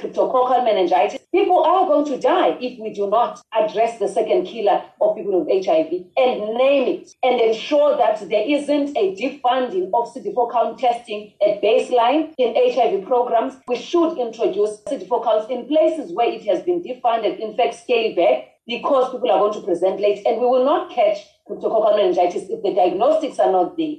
cryptococcal meningitis. People are going to die if we do not address the second killer of people with HIV and name it and ensure that there isn't a defunding of CD4 count testing at baseline in HIV programs. We should introduce CD4 counts in places where it has been defunded, in fact, scale back because people are going to present late and we will not catch cryptococcal meningitis if the diagnostics are not there.